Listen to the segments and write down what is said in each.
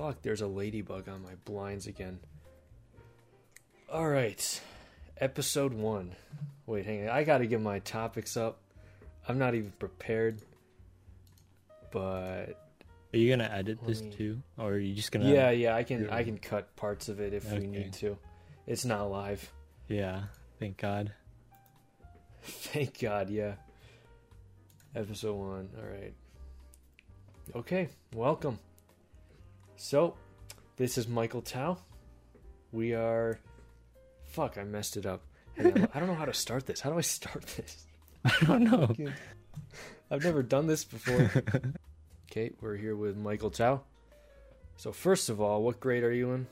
Fuck, there's a ladybug on my blinds again. All right, episode one. Wait, hang on. I got to get my topics up. I'm not even prepared. But Are you gonna edit this me- too, or are you just gonna? yeah, yeah, I can I can cut parts of it if we need to. It's not live. Yeah. Thank God. Thank God, yeah. Episode one. All right. Okay, welcome. So, this is Michael Thao. We are. Fuck, I messed it up. I don't know how to start this. How do I start this? I don't know. I've never done this before. okay, we're here with Michael Thao. So, first of all, what grade are you in?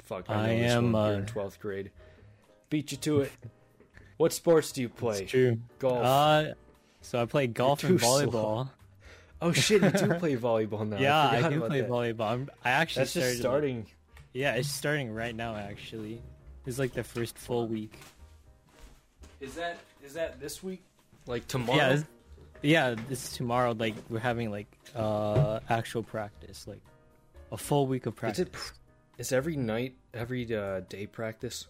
Fuck, I, I am uh, in 12th grade. Beat you to it. What sports do you play? Golf. Uh, so I play golf and volleyball. slow. Volleyball. Oh shit, you do play volleyball now. yeah, I, forgot do play that. volleyball. I'm, I actually That's started. just starting. Yeah, it's starting right now. Actually, it's like the first full week. Is that is that this week? Like tomorrow? Yeah, it's, yeah. This tomorrow. Like we're having like uh actual practice, like a full week of practice. Is it? Is every night, every uh, day practice?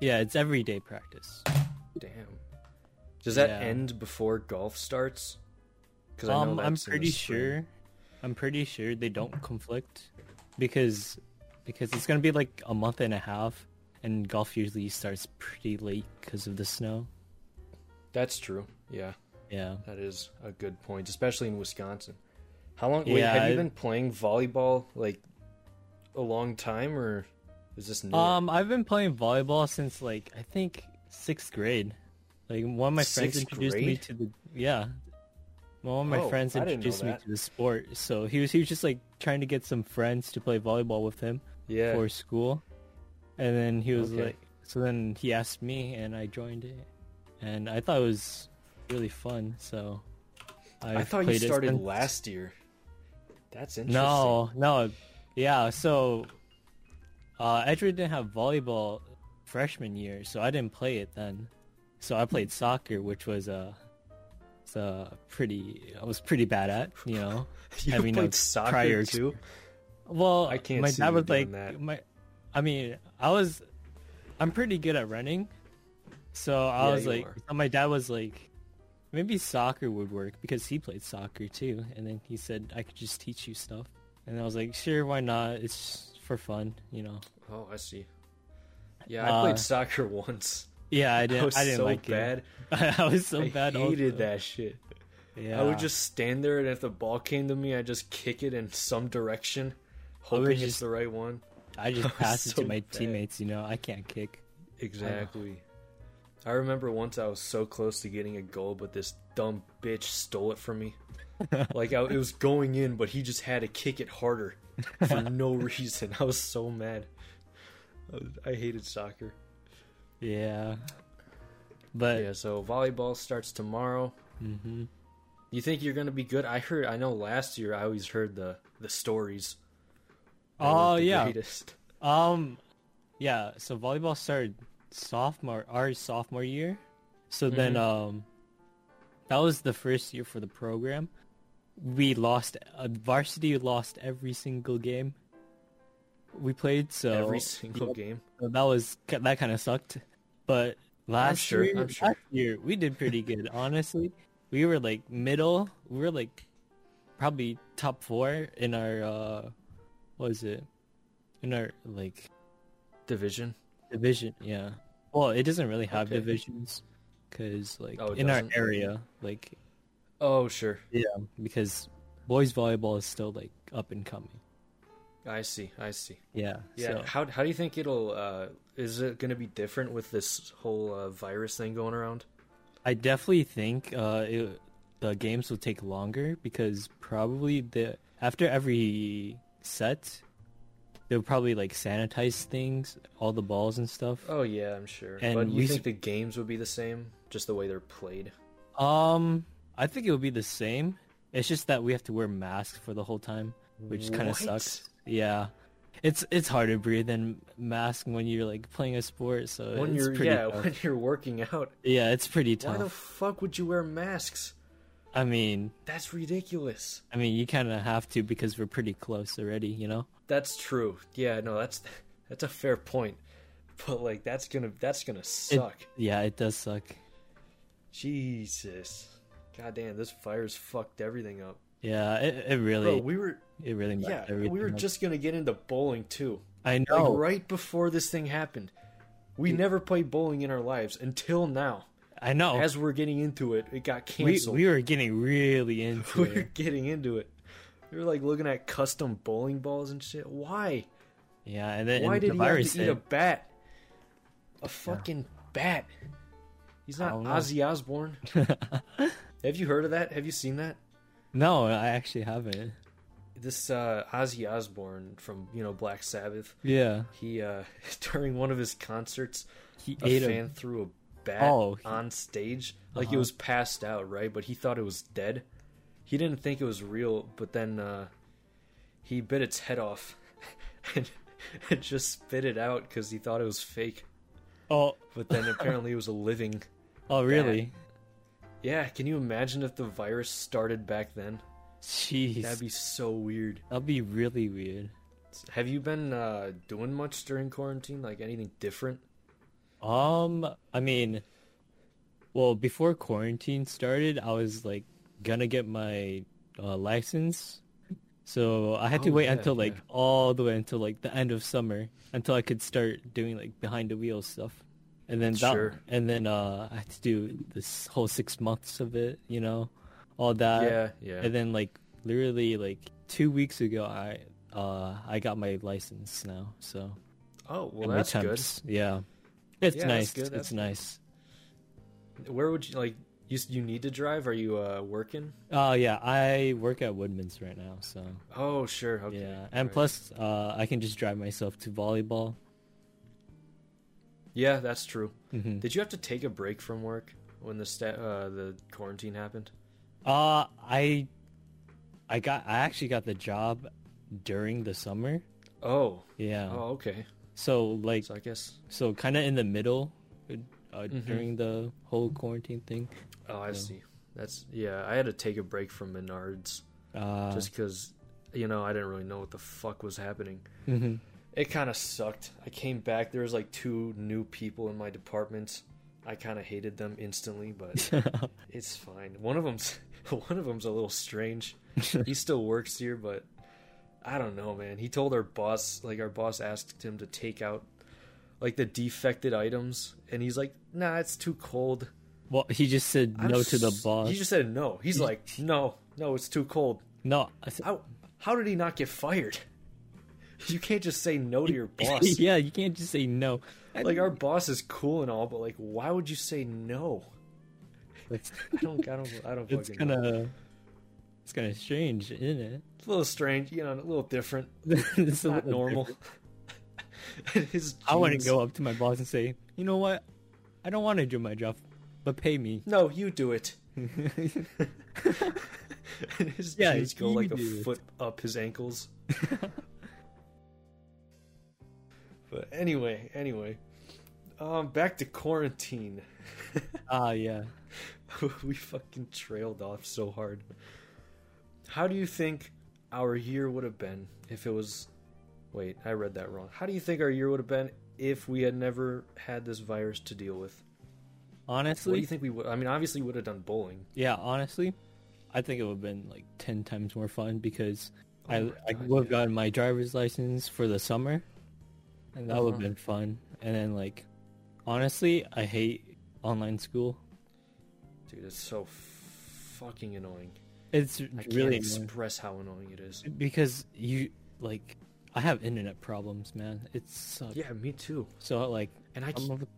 Yeah, it's everyday practice. Damn. Does that Yeah. end before golf starts? Because Um, in the pretty sure. I'm pretty sure they don't conflict because because it's gonna be like a month and a half, and golf usually starts pretty late because of the snow. That's true. Yeah, Yeah. that is a good point, especially in Wisconsin. How long? Wait, Yeah, have you been playing volleyball like a long time, or is this new? Um, I've been playing volleyball since like I think sixth grade. Like one of my friends Sixth introduced me to the yeah. One of my Oh, friends I introduced me to the sport, so he was he was just like trying to get some friends to play volleyball with him yeah. for school, and then he was Okay. like, so then he asked me, and I joined it, and I thought it was really fun. So I I've thought you started since- last year. That's interesting. No, no, yeah. So, uh, Edgewood didn't have volleyball freshman year, so I didn't play it then. So I played soccer, which was uh, uh, pretty. I was pretty bad at, you know. you having played soccer prior too. Well, I can't My see dad was like that. my. I mean, I was. I'm pretty good at running, so I Yeah, was like, are. my dad was like, maybe soccer would work because he played soccer too, and then he said I could just teach you stuff, and I was like, sure, why not? It's for fun, you know. Oh, I see. Yeah, I Uh, played soccer once. Yeah, I I didn't. was I, didn't so like bad. it. I was so I bad. I hated also. that shit. Yeah, I would just stand there, and if the ball came to me, I just kick it in some direction, hoping it's the right one. I just pass it so to my bad. teammates. You know, I can't kick. Exactly. I remember once I was so close to getting a goal, but this dumb bitch stole it from me. like I, it was going in, but he just had to kick it harder for no reason. I was so mad. I, I hated soccer. Yeah, but Yeah, so volleyball starts tomorrow. hmm You think you're gonna be good? I heard. I know last year I always heard the the stories. Oh, the yeah. greatest. Um, yeah. So volleyball started sophomore, our sophomore year. So then, Mm-hmm. um, that was the first year for the program. We lost. Uh, varsity lost every single game we played. So Every single Yep. game. so that was that kind of sucked. But last sure, year, I'm sure. last year we did pretty good. Honestly, we were like middle. We were like probably top four in our uh, what is it? In our like Division. division. Yeah. Well, it doesn't really have Okay. divisions because like Oh, in our doesn't? area, like Oh sure. yeah, because boys volleyball is still like up and coming. I see. I see. Yeah. Yeah. So, How how do you think it'll? uh Is it gonna be different with this whole uh, virus thing going around? I definitely think uh, it, the games will take longer because probably the after every set, they'll probably like sanitize things, all the balls and stuff. Oh yeah, I'm sure. And but you we think the games would be the same, just the way they're played? Um, I think it would be the same. It's just that we have to wear masks for the whole time, which kind of sucks. Yeah, it's it's hard to breathe in mask when you're like playing a sport. So When it's you're pretty yeah, tough. when you're working out. yeah, it's pretty tough. Why the fuck would you wear masks? I mean, That's ridiculous. I mean, you kind of have to because we're pretty close already, you know. That's true. Yeah, no, that's that's a fair point. But like that's gonna that's gonna suck. Yeah, it does suck. Jesus. God damn, this fire's fucked everything up. Yeah, it, it really, Bro, we were it really. yeah, we were up. just gonna get into bowling too. I Like know. right before this thing happened. We never played bowling in our lives until now. I know. As we're getting into it, it got we canceled. we were getting really into it. we were getting into it. We were like looking at custom bowling balls and shit. Why? Yeah, and then Why and did the he have to eat a bat? A fucking bat. He's not. Ozzy Osbourne. have you heard of that? Have you seen that? No, I actually haven't. This uh, Ozzy Osbourne from you know Black Sabbath. Yeah, He uh, during one of his concerts, he a ate fan a. threw a bat Oh, he- on stage, like it Uh-huh. was passed out, right? But he thought it was dead. He didn't think it was real, but then uh, he bit its head off and, and just spit it out because he thought it was fake. Oh, But then apparently it was a living. oh, really? Yeah, can you imagine if the virus started back then? Jeez, That'd be so weird. that'd be really weird. Have you been uh, doing much during quarantine? Like anything different? Um, I mean, well, before quarantine started, I was like gonna get my uh, license, so I had to Oh, wait yeah, until like yeah. all the way until like the end of summer until I could start doing like behind the wheels stuff, and then that, Sure. and then uh, I had to do this whole six months of it, you know, all that, yeah, yeah. and then like literally like two weeks ago, I uh I got my license now, so oh, well, and that's good. Yeah, it's Yeah, nice. that's It's nice. Where would you like? You you need to drive? Are you uh, working? Oh yeah, I work at Woodman's right now, so Oh, sure. Okay. yeah. And Alright. plus, uh, I can just drive myself to volleyball. Yeah, that's true. hmm Did you have to take a break from work when the sta- uh, the quarantine happened? Uh, I, I got, I actually got the job during the summer. Oh, Yeah. oh, okay. So like, So I guess. so kind of in the middle, uh, Mhm. during the whole quarantine thing. Oh, I So- see. That's yeah. I had to take a break from Menards Uh, just because, you know, I didn't really know what the fuck was happening. mhm. It kind of sucked. I came back. There was like two new people in my department. I kind of hated them instantly, but it's fine. One of them's one of them's a little strange. he still works here, but I don't know, man. He told our boss, like our boss asked him to take out like the defected items, and he's like, "Nah, it's too cold." well, he just said I'm no to the boss. He just said no. He's like, "No, no, it's too cold." no. I said- How how did he not get fired? You can't just say no to your boss. yeah, you can't just say no. Like our boss is cool and all, but like, why would you say no? I don't, I don't, I don't it's fucking kind know. of, it's kind of strange, isn't it? It's a little strange, you know, a little different. it's not normal. His I want to go up to my boss and say, you know what? I don't want to do my job, but pay me. No, you do it. his Yeah, jeans go like a it. foot up his ankles. But anyway, anyway, um, back to quarantine. Ah, yeah. we fucking trailed off so hard. How do you think our year would have been if it was? Wait, I read that wrong. How do you think our year would have been if we had never had this virus to deal with? Honestly, what do you think we would? I mean, obviously, we would have done bowling. yeah, honestly, I think it would have been like 10 times more fun because Oh I, my I would have yeah. gotten my driver's license for the summer, and that would have Uh-huh. been fun. And then, like, honestly, I hate online school. Dude, it's so fucking annoying. It's I can't annoying. express how annoying it is. because you, like, I have internet problems, man. It sucks. Yeah, me too. So, like, And I, some of the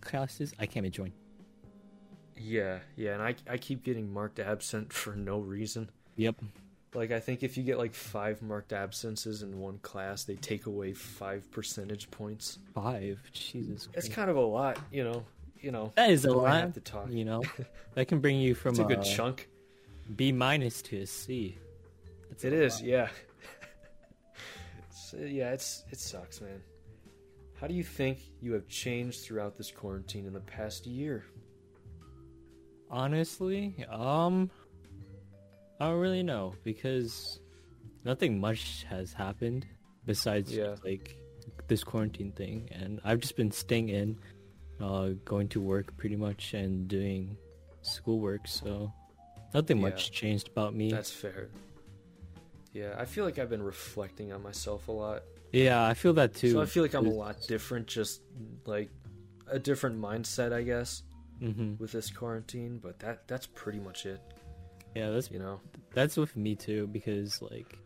classes I can't even join. yeah, yeah, and I, I keep getting marked absent for no reason. Yep. Like, I think if you get like five marked absences in one class, they take away five percentage points. Five. Jesus. It's Christ. kind of a lot, you know. You know, That is a do I lot. have to talk. You know, that can bring you from It's a good uh, chunk. B minus to a C. That's It a is, lot. yeah. It's- yeah, it's it sucks, man. How do you think you have changed throughout this quarantine in the past year? Honestly, um, I don't really know because nothing much has happened besides Yeah. like this quarantine thing, and I've just been staying in, uh, going to work pretty much and doing schoolwork. So nothing Yeah. much changed about me. That's fair. Yeah, I feel like I've been reflecting on myself a lot. Yeah, I feel that too. So I feel like I'm a lot different, just like a different mindset, I guess, hmm with this quarantine. But that that's pretty much it, Yeah, that's you know. that's with me too because like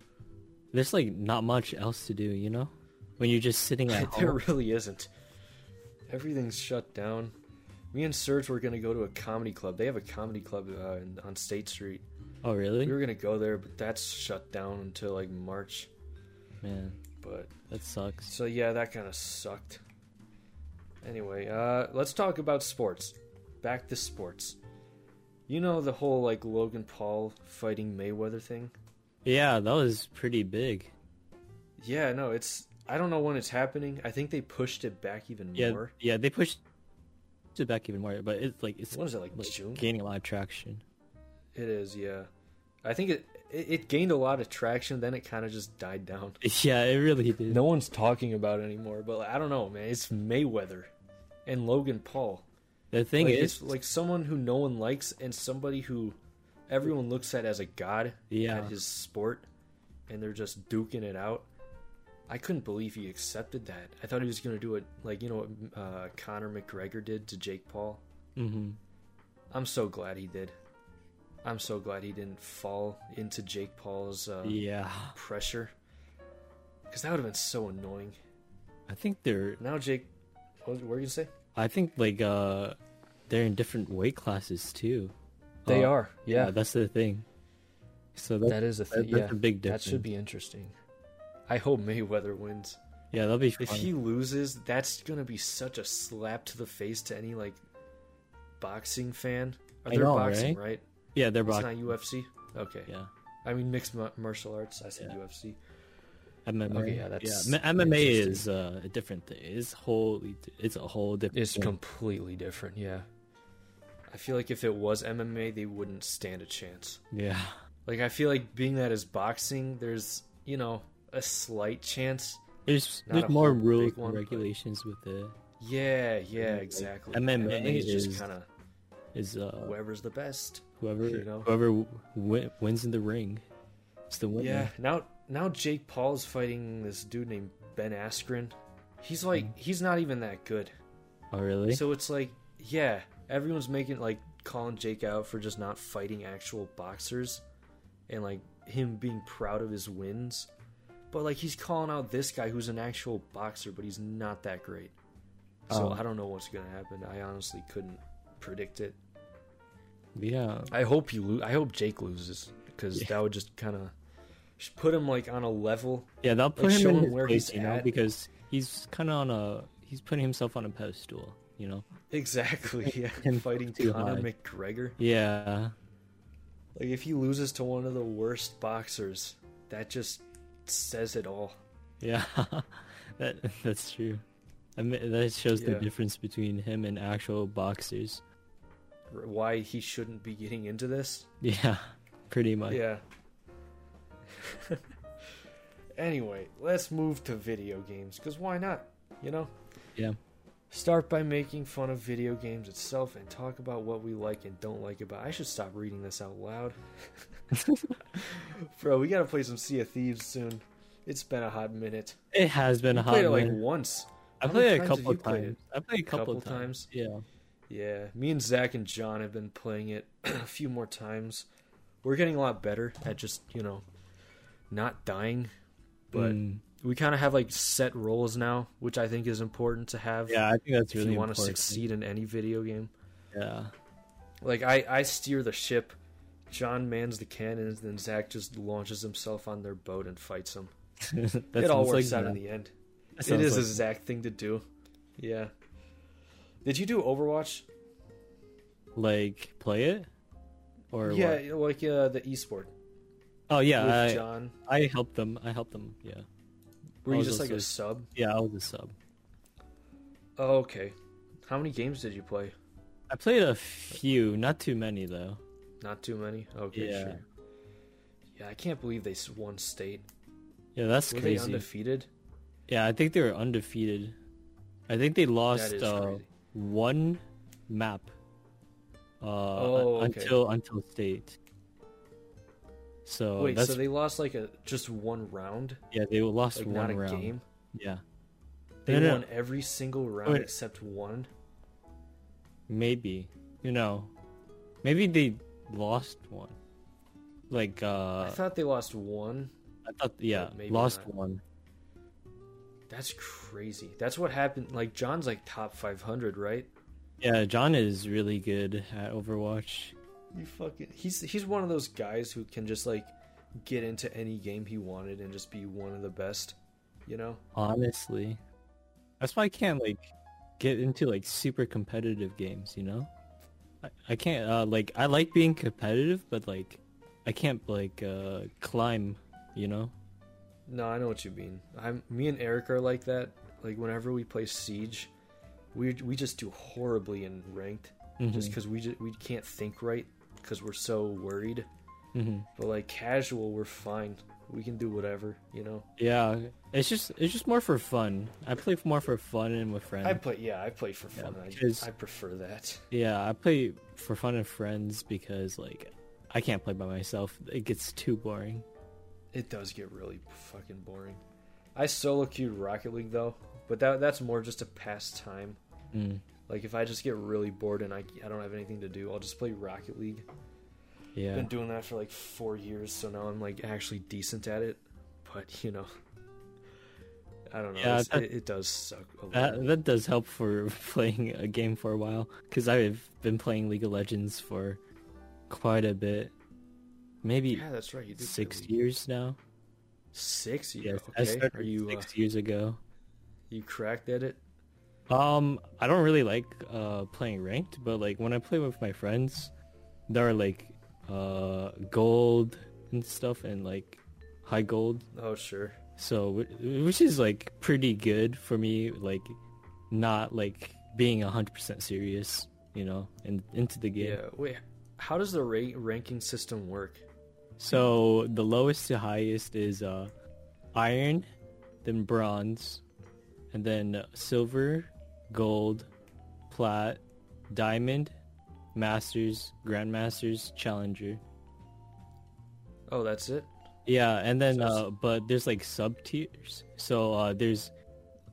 there's like not much else to do, you know, when you're just sitting at home. there really isn't. Everything's shut down. Me and Serge were gonna go to a comedy club. They have a comedy club uh, in, on State Street. Oh really? We were gonna go there, but that's shut down until like March. Man, But that sucks. so yeah, that kind of sucked. Anyway, uh, let's talk about sports. Back to sports. You know the whole like Logan Paul fighting Mayweather thing? Yeah, that was pretty big. Yeah, no, it's I don't know when it's happening. I think they pushed it back even Yeah, more. yeah, they pushed it back even more, but it's like it's What is it like, like, June? gaining a lot of traction. It is, yeah. I think it it, it gained a lot of traction, then it kind of just died down. Yeah, it really did. No one's talking about it anymore, but I don't know, man. It's Mayweather and Logan Paul. The thing Like, is, it's like someone who no one likes and somebody who everyone looks at as a god yeah, at his sport, and they're just duking it out. I couldn't believe he accepted that. I thought he was gonna do it like you know what uh, Conor McGregor did to Jake Paul. hmm I'm so glad he did. I'm so glad he didn't fall into Jake Paul's uh, yeah. pressure, because that would have been so annoying. I think they're. Now Jake, what were you gonna say? I think like uh, they're in different weight classes too. They Uh, are, yeah. that's the thing. So that, that is a that- thing. that's Yeah, a big that should be interesting. I hope Mayweather wins. Yeah, that'll be If fun. he loses, that's gonna be such a slap to the face to any like boxing fan. Are they boxing, right? right? Yeah, they're boxing It's box- not UFC. Okay, Yeah, I mean mixed martial arts. I said Yeah. UFC. MMA. Okay, yeah, that's yeah. MMA is uh, a different thing. It's wholly. It's a whole different. It's thing. completely different. Yeah, I feel like if it was MMA, they wouldn't stand a chance. yeah. Like I feel like being that is boxing, there's you know a slight chance. There's there's more rules and one, but- regulations with it. Yeah, yeah, Like, exactly. MMA is just is- kind of Is uh whoever's the best. whoever you know? whoever w- wins in the ring, it's the winner. Yeah. Now, now Jake Paul's fighting this dude named Ben Askren. He's like, Mm. he's not even that good. Oh really? So it's like, yeah, everyone's making like calling Jake out for just not fighting actual boxers, and like him being proud of his wins. But like he's calling out this guy who's an actual boxer, but he's not that great. So Oh. I don't know what's gonna happen. I honestly couldn't predict it. yeah. I hope you lose. I hope Jake loses because Yeah. that would just kind of put him like on a level. Yeah, they'll put Like, him in his where place, he's you know, at. because he's kind of on a he's putting himself on a pedestal, you know. Exactly. Yeah. Him Fighting Conor high. McGregor. Yeah, Like if he loses to one of the worst boxers, that just says it all. yeah, that that's true. I mean, that shows the difference between him and actual boxers. Why he shouldn't be getting into this. Yeah, pretty much. Yeah. anyway, let's move to video games because why not? You know. Yeah. Start by making fun of video games itself and talk about what we like and don't like about. I should stop reading this out loud. Bro, we gotta play some Sea of Thieves soon. It's been a hot minute. It has been a hot played it like minute. once. I played it a couple of times. I played a couple, Couple of times. times? Yeah. Yeah, me and Zach and John have been playing it a few more times. We're getting a lot better at just, you know, not dying. But Mm. we kind of have like set roles now, which I think is important to have yeah, I think that's if really you want to succeed in any video game. Yeah. Like I, I steer the ship, John mans the cannons, then Zach just launches himself on their boat and fights them. it all works like out that. in the end. It is is a like- Zach thing to do. Yeah. Did you do Overwatch? like play it or yeah, what? like uh, the esport Oh yeah, I, John. I helped them. I helped them. Yeah. Were I you just like a sub? Yeah, I was a sub. Oh, okay. How many games did you play? I played a few, not too many though. Not too many. Okay, Yeah. sure. Yeah, I can't believe they won state. Yeah, that's Were they crazy. undefeated? Yeah, I think they were undefeated. I think they lost uh, one map uh, Oh, okay. until until state. So Wait, so they lost like a just one round, yeah they lost like one not a round. game. Yeah, They No, won no. every single round Wait. except one. maybe you know, maybe they lost one. Like uh, I thought they lost one. I thought yeah, maybe lost not. one. That's crazy. That's what happened. Like John's like top 500, right? Yeah, John is really good at Overwatch. You fucking he's he's one of those guys who can just like get into any game he wanted and just be one of the best, you know? Honestly, that's why I can't like get into like super competitive games. You know, I, I can't uh, like I like being competitive, but like I can't like uh, climb. You know? No, I know what you mean. I'm me and Eric are like that. Like whenever we play Siege, we we just do horribly in ranked just Mhm, cuz we just, we can't think right cuz we're so worried. mhm. But like casual, we're fine. We can do whatever, you know. Yeah, it's just it's just more for fun. I play more for fun and with friends. I play yeah, I play for Yeah, fun. because- I I prefer that. Yeah, I play for fun and friends because like I can't play by myself. It gets too boring. It does get really fucking boring. I solo queued Rocket League though, but that that's more just a pastime. Mm. Like if I just get really bored and I, I don't have anything to do, I'll just play Rocket League. Yeah. Been doing that for like four years, so now I'm like actually decent at it. But you know, I don't know. Yeah, that- it, it does suck a That that does help for playing a game for a while because I've been playing League of Legends for quite a bit, maybe yeah, that's right. You did six years now. Six Yes, years. I Okay. started Are you uh, six years ago. you cracked at it? Um, I don't really like uh playing ranked, but like when I play with my friends, there are like uh gold and stuff and like high gold Oh sure. So, which is like pretty good for me, like not like being hundred percent serious, you know, and into the game. Yeah. Wait. How does the rate ranking system work? So the lowest to highest is uh, iron, then bronze, and then silver, gold, plat, diamond, masters, grandmasters, challenger. Oh, that's it. Yeah, and then uh, but there's like sub tiers. So uh, there's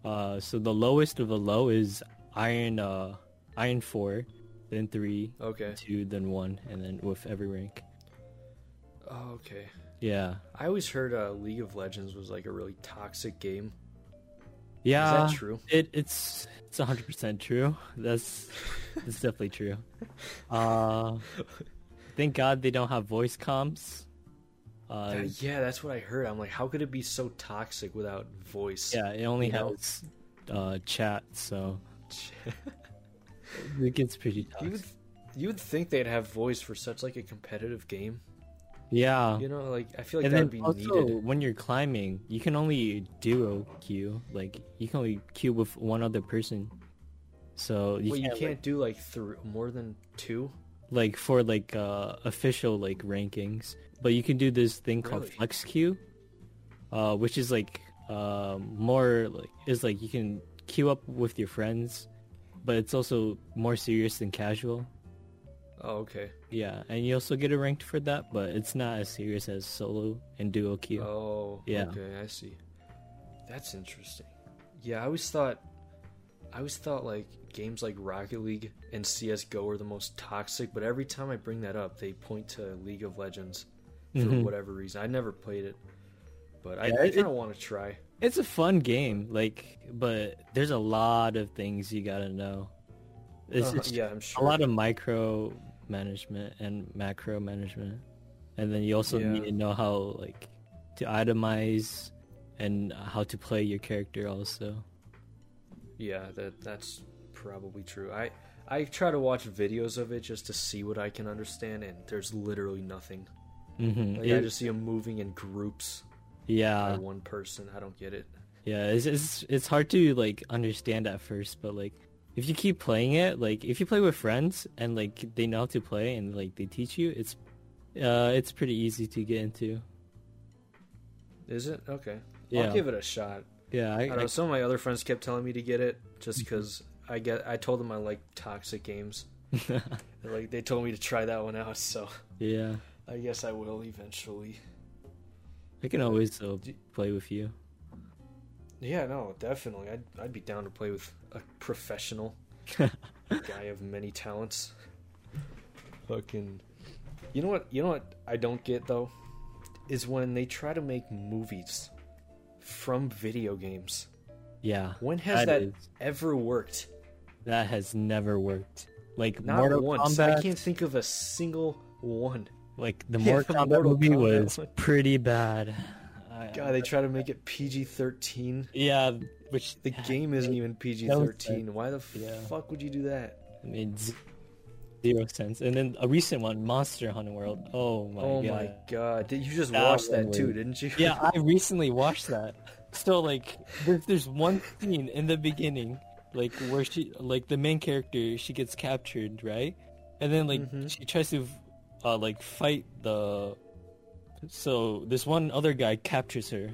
uh, so the lowest of the low is iron uh, iron four, then three, Okay. two, then one, and then with every rank. Oh, okay. Yeah, I always heard uh, League of Legends was like a really toxic game. Yeah. True? It it's it's hundred percent true. That's that's definitely true. Uh, thank God they don't have voice comms. Uh, That- yeah, that's what I heard. I'm like, how could it be so toxic without voice? yeah, it only has uh, chat, so it gets pretty you would you would think they'd have voice for such like a competitive game. Yeah. You know, like I feel like and that'd then be also, needed. when you're climbing, you can only duo queue. Like you can only queue with one other person. So you well, you can't, can't do like thr more than two. like, like for like uh official like rankings, but you can do this thing called flex queue, uh, which is like um more like is like you can queue up with your friends, but it's also more serious than casual. Oh, okay. Yeah, and you also get a ranked for that, but it's not as serious as solo and duo queue. Oh, Yeah. Okay, I see. That's interesting. Yeah, I always thought, I always thought like games like Rocket League and CS:GO are the most toxic. But every time I bring that up, they point to League of Legends for Mhm. whatever reason. I never played it, but I, Yeah, I it- kind of want to try. It's a fun game, like, but there's a lot of things you gotta know. It's, Uh, it's yeah, I'm sure. a lot of micro management and macro management, and then you also Yeah. need to know how like to itemize and how to play your character also. Yeah, that that's probably true. I I try to watch videos of it just to see what I can understand, and there's literally nothing. hmm Like, I just see them moving in groups yeah, one person. I don't get it. yeah. It's, it's it's hard to like understand at first, but like if you keep playing it, like if you play with friends and like they know how to play and like they teach you, it's uh it's pretty easy to get into. Is it okay? Yeah. I'll give it a shot. Yeah, I, I don't know. I- Some of my other friends kept telling me to get it just because I get. I told them I like toxic games. like they told me to try that one out, so yeah. I guess I will eventually. I can always uh, play with you. Yeah, no, definitely. I'd I'd be down to play with a professional guy of many talents. Fucking. You know what? You know what I don't get though, is when they try to make movies from video games. Yeah, When has That that, ever worked? that has never worked. Like Not Mortal once. Kombat, I can't think of a single one. like the Yeah, Mortal the Kombat Mortal movie Kombat was one. pretty bad. I- God, they try to make it PG thirteen. yeah, which The game isn't even PG thirteen. Why the Yeah. fuck would you do that? I mean, zero sense. And then a recent one, Monster Hunter World. Oh my oh god. Oh my god! Did you just That watch one that too? Didn't you? yeah, I recently watched that. So like, there's, there's one scene in the beginning, like where she, like the main character, she gets captured, right? And then like Mhm. she tries to, uh, like fight the. So this one other guy captures her,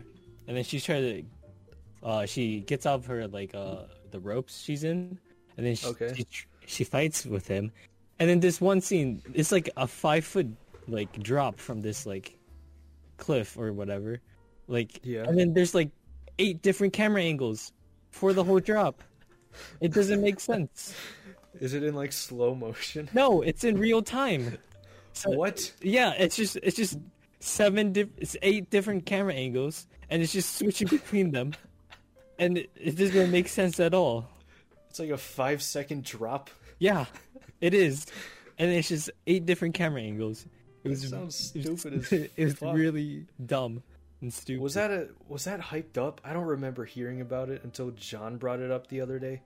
and then she's trying to, uh, she gets out of her like uh the ropes she's in, and then she, Okay. she she fights with him, and then this one scene, it's like a five foot like drop from this like cliff or whatever. Like Yeah. and then there's like eight different camera angles for the whole drop. It doesn't make sense. Is it in like slow motion? No, it's in real time. So- What? Yeah, it's just it's just seven diff- it's eight different camera angles and it's just switching between them. And it, it doesn't make sense at all. It's like a five second drop. Yeah, it is. And it's just eight different camera angles. It was sounds it was- stupid as it was really dumb and stupid. Was that a was that hyped up? I don't remember hearing about it until John brought it up the other day.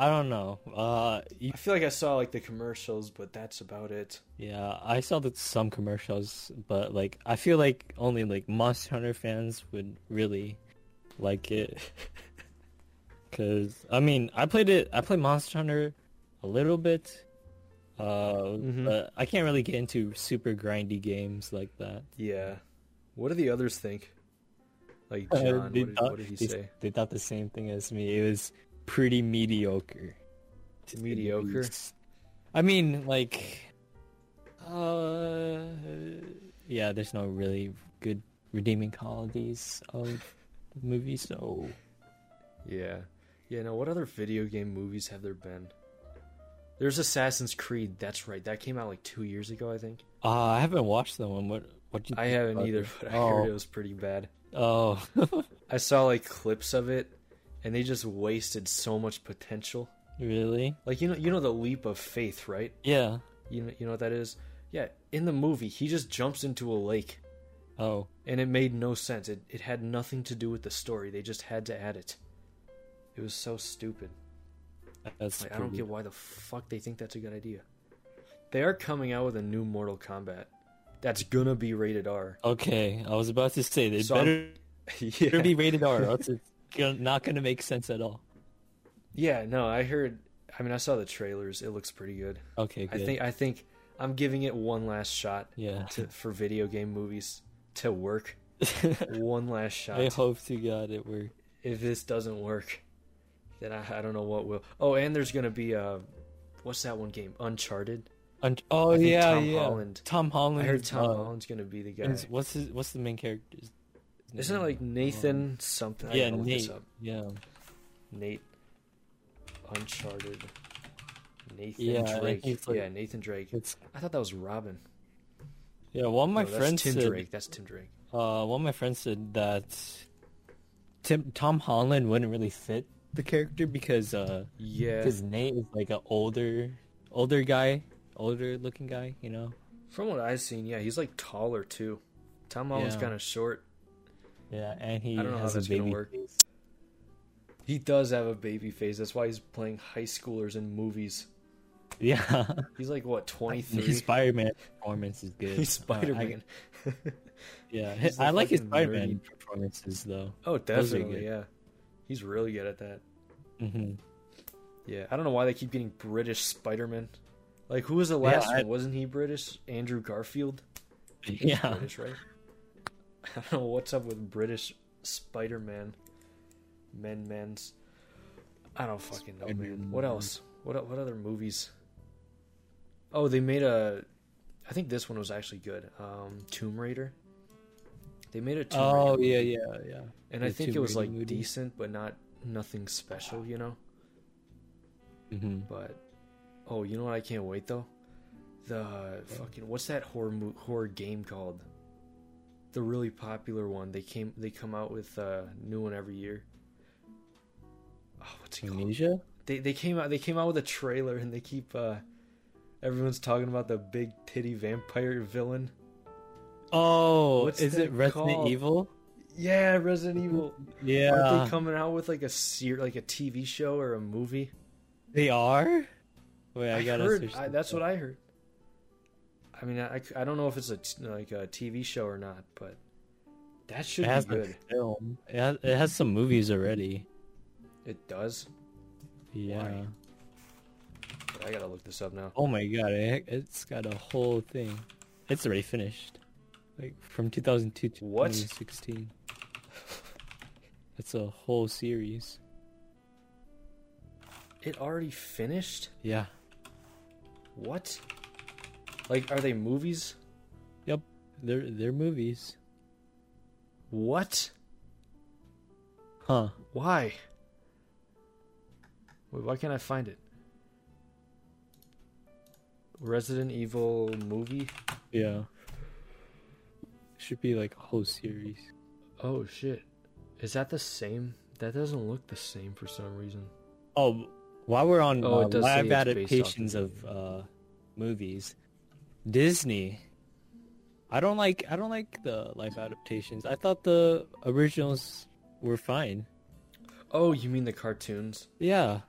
I don't know. Uh, you- I feel like I saw like the commercials, but that's about it. yeah, I saw that some commercials, but like I feel like only like Monster Hunter fans would really like it. Cause I mean, I played it. I played Monster Hunter a little bit, uh, Mhm. but I can't really get into super grindy games like that. Yeah. What do the others think? Like Uh, John, what did, thought- what did he they, say? They thought the same thing as me. It was pretty mediocre. Mediocre? I mean, like, uh, yeah. There's no really good redeeming qualities of the movie, so Yeah. Yeah, Now, what other video game movies have there been? There's Assassin's Creed, that's right. That came out like two years ago, I think. uh, I haven't watched that one. What? What? do you I haven't either, it? but I oh, heard it was pretty bad. Oh, I saw like clips of it, and they just wasted so much potential. really? Like you know, you know the leap of faith, right? Yeah. You know, you know what that is. Yeah, in the movie, he just jumps into a lake, Oh, and it made no sense. It it had nothing to do with the story. They just had to add it. It was so stupid. that's. Like, I don't get why the fuck they think that's a good idea. They are coming out with a new Mortal Kombat. That's gonna be rated R. Okay, I was about to say they So better, yeah. better be rated R, or else it's gonna- not going to make sense at all. yeah, no, I heard. I mean, I saw the trailers. It looks pretty good. Okay, good. I think. I think I'm giving it one last shot yeah. to, for video game movies to work. one last shot. I hope to God it works. If this doesn't work, then I, I don't know what will. Oh, and there's gonna be a what's that one game? Uncharted. Un- oh yeah, Tom yeah. Holland- Tom Holland. I heard Tom uh, Holland's gonna be the guy. What's his? What's the main character's? Isn't it like Nathan something? I yeah, gotta look this Nate. up. Yeah, Nate. Uncharted. Nathan Yeah, Drake. like- yeah, Nathan Drake. I thought that was Robin. yeah. One of my No, friends Tim said. Drake. That's Tim Drake. Uh, one of my friends said that Tim Tom Holland wouldn't really fit the character because uh, Yeah. because Nate is like an older, older guy, older looking guy. You know. From what I've seen, yeah, he's like taller too. Tom Holland's Yeah. kind of short. Yeah, and he I don't know how has a that's gonna baby work. face. He does have a baby face. That's why he's playing high schoolers in movies. Yeah, He's like what twenty three. his Spider-Man performance is good. He's Uh, I- Spider Man. yeah, He's the I like his fucking Spider-Man nerdy- performances though. oh, Those are definitely. good. Yeah, he's really good at that. hmm Yeah, I don't know why they keep getting British Spider-Man. Like, who was the last I- one? Wasn't he British? Andrew Garfield. He's Yeah. British, right? I don't know what's up with British Spider-Man. Men, men's. I don't fucking know, man. What Spider-Man. else? What what other movies? Oh, they made a. I think this one was actually good. Um, Tomb Raider. They made a Tomb Oh Raider yeah, yeah, yeah. and I the think it was Raider like movie. decent, but not nothing special, you know. Mm-hmm. But oh, you know what? I can't wait though. The fucking what's that horror mo- horror game called? The really popular one. They came they come out with a new one every year. Oh, what's it called? They they came out they came out with a trailer and they keep uh everyone's talking about the big titty vampire villain. Oh, What's is it Resident called? Evil? Yeah, Resident Evil. Yeah, Aren't they coming out with like a ser- like a TV show or a movie? They are. Wait, I, I gotta. heard. search I, this that's what I heard. I mean, I, I don't know if it's a t- like a TV show or not, but that should It has be a good. film. It has, it has some movies already. It does. Yeah. Why? I gotta look this up now. Oh my god, it, it's got a whole thing. It's already finished. Like from 2002 to What? 2016. It's a whole series. It already finished. Yeah. What? Like, are they movies? Yep, they're they're movies. What? Huh. Why? Wait, why can't I find it? Resident Evil movie? Yeah. Should be like a whole series. Oh shit. Is that the same? That doesn't look the same for some reason. Oh, while we're on Oh, uh, it does say live adaptations of uh, movies, Disney. I don't like I don't like the live adaptations. I thought the originals were fine. Oh, you mean the cartoons? Yeah,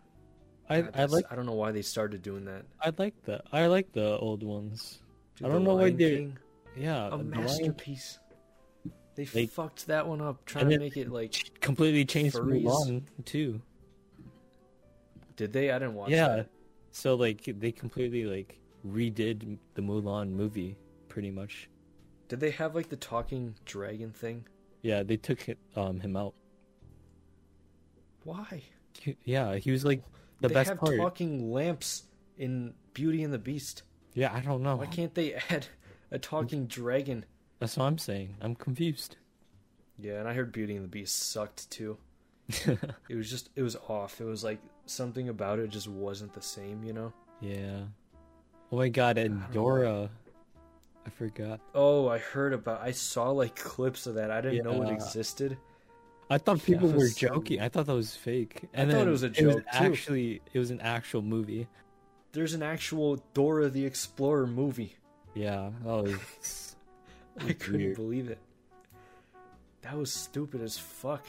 I God, I like I don't know why they started doing that. I like the I like the old ones. Dude, I don't know why they're- King, Yeah, a the Lion masterpiece. They, They- fucked that one up, trying to make it like. Completely changed Furries. Mulan too. Did they? I didn't watch yeah, that. so like they completely like redid the Mulan movie pretty much. Did they have like the talking dragon thing? Yeah, they took it, um him out. Why? He- yeah, he was like the they best have part. talking lamps in Beauty and the Beast. Yeah, I don't know. Why can't they add a talking dragon? That's what I'm saying. I'm confused. Yeah, and I heard Beauty and the Beast sucked too. It was just it was off. It was like something about it just wasn't the same, you know? yeah. Oh my god, and I. Dora. I forgot. Oh, I heard about I saw like clips of that. I didn't know it existed. I thought people were was so- joking. I thought that was fake. I thought it was a It joke, was too. actually, it was an actual movie. There's an actual Dora the Explorer movie. Yeah. Oh, it's, I couldn't Weird. believe it. That was stupid as fuck.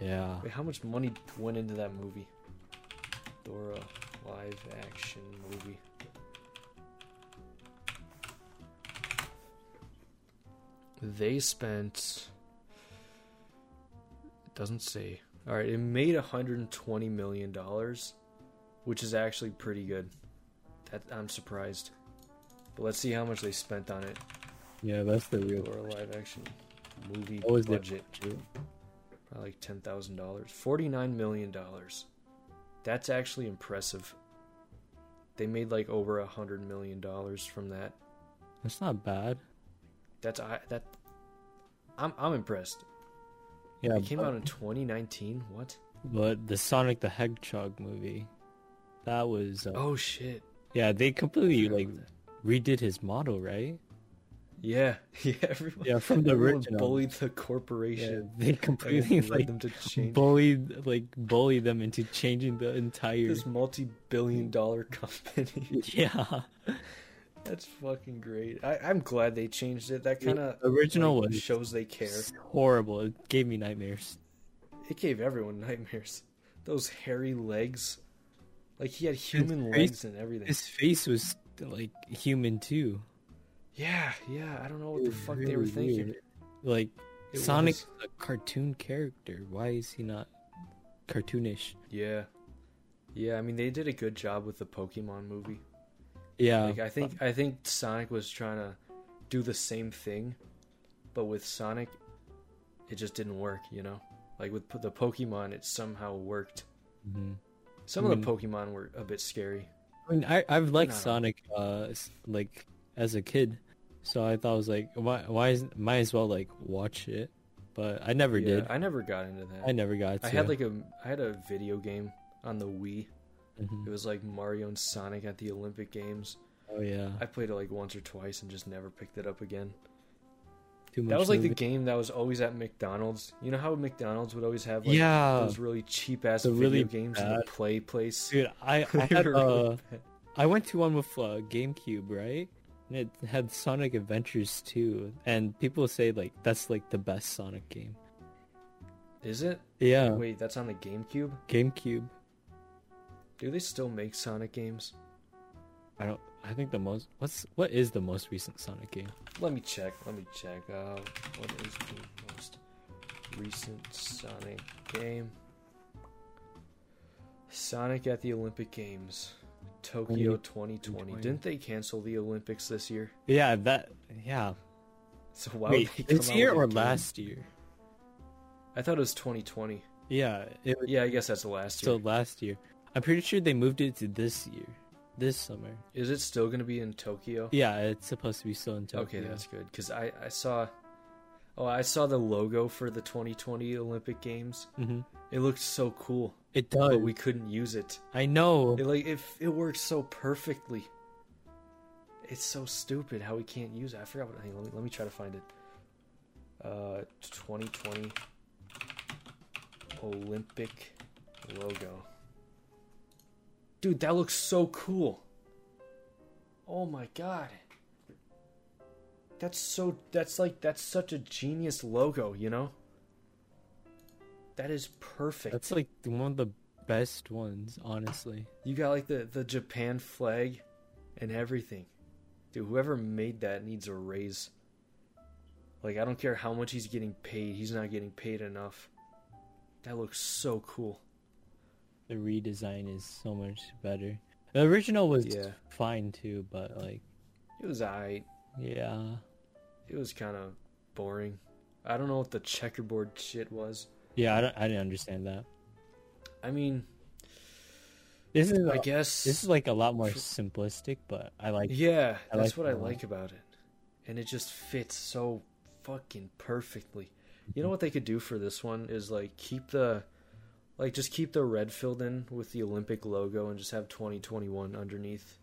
yeah. Wait, how much money went into that movie? Dora live action movie. They spent. It doesn't say. All right, it made 120 million dollars, which is actually pretty good. That I'm surprised. But let's see how much they spent on it. Yeah, that's the real. Dora live action movie the budget. Probably like ten thousand dollars. Forty nine million dollars. That's actually impressive. They made like over a hundred million dollars from that. That's not bad. That's I that. I'm I'm impressed. Yeah, it came but, out in 2019. What? but the Sonic the Hedgehog movie, that was. Uh, Oh shit! yeah, they completely like redid his model, right? Yeah, yeah. Everyone, Yeah, from the original. bullied the Yeah, corporation. they and completely like them to change bullied like bullied them into changing the entire. this multi-billion-dollar company. Yeah, That's fucking great. I, I'm glad they changed it. That kind of original was shows they care. Horrible. It gave me nightmares. It gave everyone nightmares. Those hairy legs, like he had human legs and everything. His face was like human too. Yeah, yeah. I don't know what the fuck they were thinking. weird. Like It Sonic's was. a cartoon character. Why is he not cartoonish? Yeah, Yeah, I mean they did a good job with the Pokemon movie. Yeah, Like I think I think Sonic was trying to do the same thing, but with Sonic, it just didn't work. You know, like with the Pokemon, it somehow worked. Mhm. Some I of the Pokemon were a bit scary. I mean, I I've liked. Sonic uh like as a kid, so I thought I was like, why why is, might as well like watch it, but I never yeah, did. I never got into that. I never got. To. I had like a I had a video game on the Wii. Mhm. It was like Mario and Sonic at the Olympic Games. oh yeah, I played it like once or twice and just never picked it up again. too much. That was like the game that was always at McDonald's. You know how McDonald's would always have like yeah, those really cheap ass video really games in the play place. dude. I I had uh. I went to one with uh, GameCube, right? And it had Sonic Adventures too, and people say like that's like the best Sonic game. Is it? Yeah, Wait, that's on the GameCube? GameCube. Do they still make Sonic games? I don't. I think the most. What's what is the most recent Sonic game? Let me check. Let me check. Uh, what is the most recent Sonic game? Sonic at the Olympic Games, Tokyo 2020. 2020. Didn't they cancel the Olympics this year? Yeah, that. Yeah. So why Wait, would they this year or game? last year? I thought it was 2020. Yeah, it Yeah, I guess that's the last year. still last year. I'm pretty sure they moved it to this year, this summer. Is it still going to be in Tokyo? Yeah, it's supposed to be still in Tokyo. Okay, that's good because I I saw, oh I saw the logo for the 2020 Olympic Games. hmm It looked so cool, It does. but we couldn't use it. I know. It like it it works so perfectly. It's so stupid how we can't use it. I forgot what. Let me let me try to find it. Uh, 2020 Olympic logo. Dude, that looks so cool. Oh my god. That's so that's like that's such a genius logo, you know? That is perfect. That's like one of the best ones, honestly. You got like the the Japan flag and everything. Dude, whoever made that needs a raise. Like I don't care how much he's getting paid, he's not getting paid enough. That looks so cool. The redesign is so much better. The original was Yeah. fine too, but like, It was alright. yeah, It was kind of boring. I don't know what the checkerboard shit was. yeah, I don't, I didn't understand that. I mean, This is, I uh, guess this is like a lot more simplistic, but I like. Yeah, I that's like what I a like about it. And it just fits so fucking perfectly. You know what they could do for this one is like keep the like just keep the red filled in with the Olympic logo and just have 2021 underneath.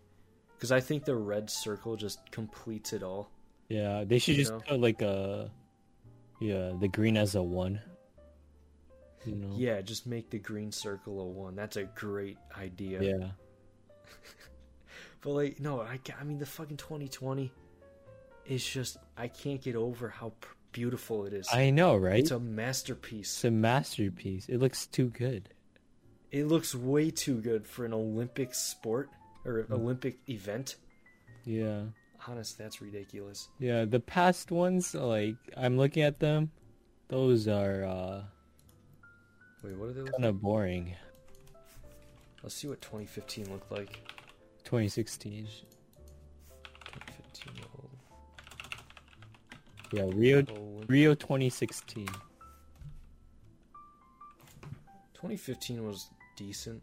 Cuz I think the red circle just completes it all. Yeah, they should You just know? put like a, yeah, the green as a one. You know. Yeah, just make the green circle a 1. That's a great idea. Yeah. But like no, I I mean the fucking 2020 is just I can't get over how beautiful it is. I know, right? It's a masterpiece. It's a masterpiece. It looks too good. It looks way too good for an Olympic sport or Hmm. Olympic event. Yeah. Honest, that's ridiculous. Yeah, the past ones, like I'm looking at them, those are uh Wait, what are they? kind of boring. Let's see what 2015 looked like. 2016. Yeah, Rio oh, Rio 2016. 2015 was decent.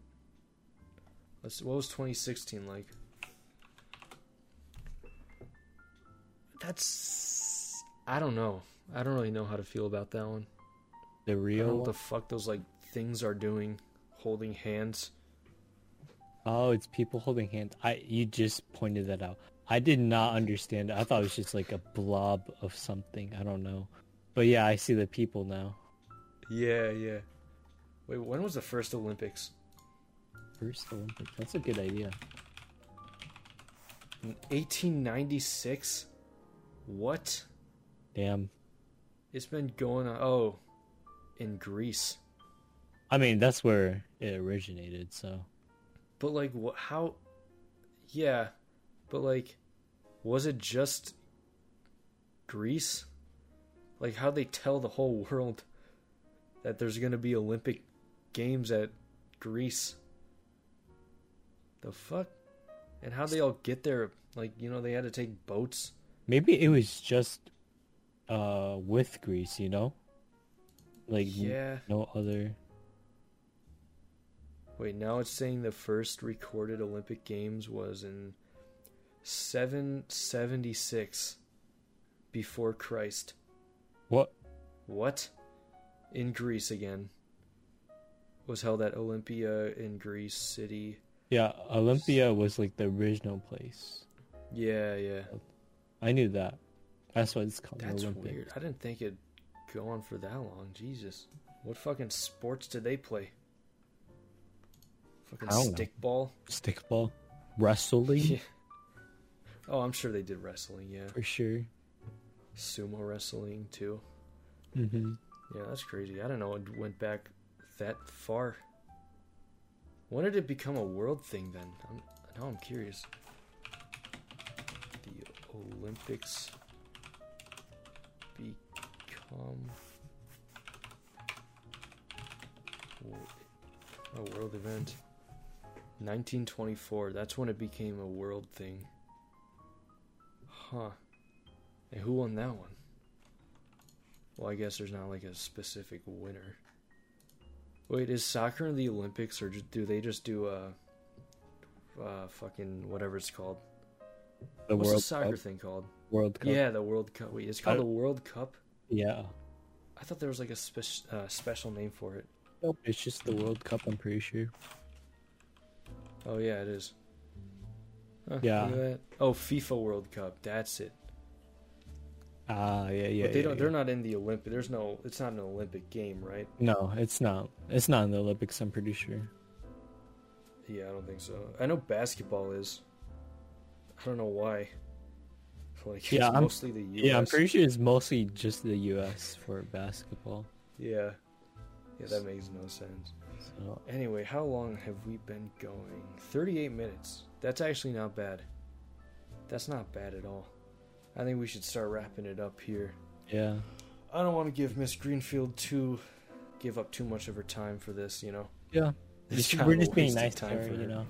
Let's. What was 2016 like? That's. I don't know. I don't really know how to feel about that one. The Rio what the fuck those like things are doing, holding hands. Oh, it's people holding hands. I you just pointed that out. I did not understand it. I thought it was just like a blob of something. I don't know. But yeah, I see the people now. Yeah, yeah. Wait, when was the first Olympics? First Olympics. That's a good idea. In 1896? What? Damn. It's been going on. Oh, in Greece. I mean, that's where it originated, so. But, like, what? How? Yeah. But, like, was it just Greece? Like, how they tell the whole world that there's going to be Olympic Games at Greece? The fuck? And how they all get there? Like you know, they had to take boats. Maybe it was just uh with Greece, you know? Like Yeah. no other Wait, now it's saying the first recorded Olympic Games was in 776 before Christ. What? What? In Greece again. Was held at Olympia in Greece City. Yeah, Olympia was like the original place. Yeah, yeah. I knew that. That's why it's called That's Olympic. weird. I didn't think it'd go on for that long. Jesus. What fucking sports did they play? Fucking I don't know. stickball? Stickball, wrestling Yeah. Oh, I'm sure they did wrestling, yeah. for sure. Sumo wrestling too. hmm Yeah, that's crazy. I don't know it went back that far. When did it become a world thing then? I'm, now I'm curious. The Olympics become a world event. 1924. That's when it became a world thing. Huh. And who won that one? Well, I guess there's not like a specific winner. Wait, is soccer in the Olympics, or do they just do uh, uh, fucking whatever it's called? The What's World the soccer Cup. thing called? World Cup. Yeah, the World Cup. Wait, it's called I- the World Cup. Yeah. I thought there was like a spe- uh, special name for it. Nope, it's just the World Cup. I'm pretty sure. Oh yeah, it is. Huh, Yeah. look at that. Oh, FIFA World Cup. That's it. Ah, yeah, yeah. but they yeah, don't. yeah. They're not in the Olympic. There's no. It's not an Olympic game, right? No, it's not. It's not in the Olympics. I'm pretty sure. Yeah, I don't think so. I know basketball is. I don't know why. Like Yeah, it's I'm- mostly the U.S. Yeah, I'm pretty sure it's mostly just the U.S. for basketball. Yeah. Yeah, that makes no sense. So Anyway, how long have we been going? 38 minutes. That's actually not bad. That's not bad at all. I think we should start wrapping it up here. yeah, I don't want to give Miss Greenfield too give up too much of her time for this, you know. yeah. Just- we're just being nice to her, you know.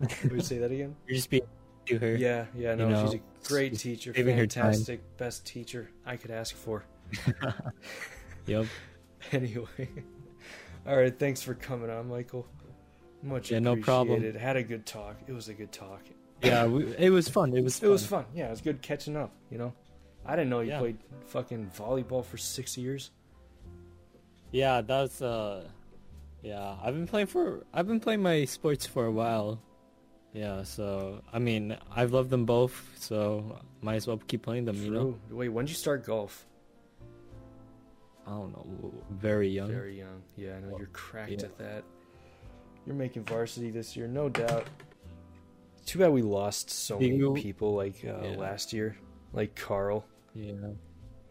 Would you say that again? We're just being to her. Yeah, yeah, no, know, she's a great teacher, time. fantastic, best teacher I could ask for. Yep. Anyway, all right, thanks for coming on, Michael. Much Yeah, no problem. appreciated. Had a good talk. It was a good talk. Yeah, we, it was fun. It was. It was fun. fun. Yeah, it was good catching up. You know, I didn't know you Yeah. played fucking volleyball for six years. Yeah, that's uh, yeah. I've been playing for. I've been playing my sports for a while. Yeah, so I mean, I've loved them both, so might as well keep playing them. You know, Wait, when did you start golf? I don't know, very young. Very young. Yeah, I know you're cracked yeah. at that. You're making varsity this year, no doubt. Too bad we lost so many people like uh, Yeah. last year, like Carl. Yeah.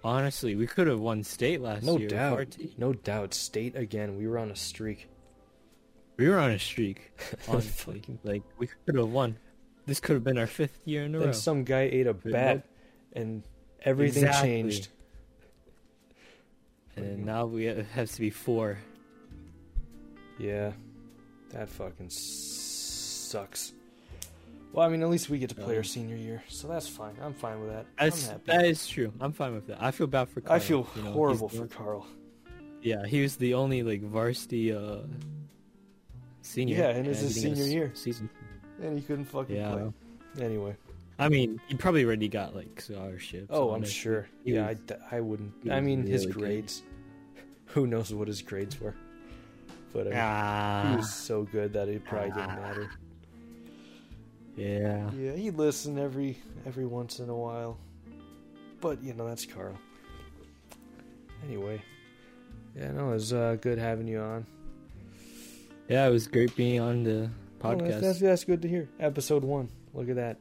Honestly, we could have won state last No year. with doubt. our. No doubt. State again. We were on a streak. We were on a streak. Honestly, like we could have won. This could have been our fifth year in a row. Then some guy ate a But bat, and everything Exactly. changed. And now we it has to be four. Yeah, that fucking sucks. Well, I mean, at least we get to play our Um, senior year, so that's fine. I'm fine with that. That's, that is true. I'm fine with that. I feel bad for. Carl, I feel you know, horrible for Carl. Yeah, he was the only like varsity uh senior. Yeah, and it's his he didn't get a senior year. Season. And he couldn't fucking Yeah. play. Anyway. I mean, he probably already got like scholarships. Oh, I'm sure. He yeah, I was- d- I, wouldn't. I mean, his really good. grades. Who knows what his grades were? But I mean, he Ah, was so good that it probably didn't matter. yeah. Yeah, he listened every every once in a while. But you know, that's Carl. Anyway, yeah, no, it was uh, good having you on. Yeah, it was great being on the Oh, podcast. that's, that's that's good to hear. Episode one. Look at that.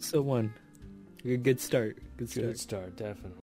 So one. Good, good start. Good start. Good start, definitely.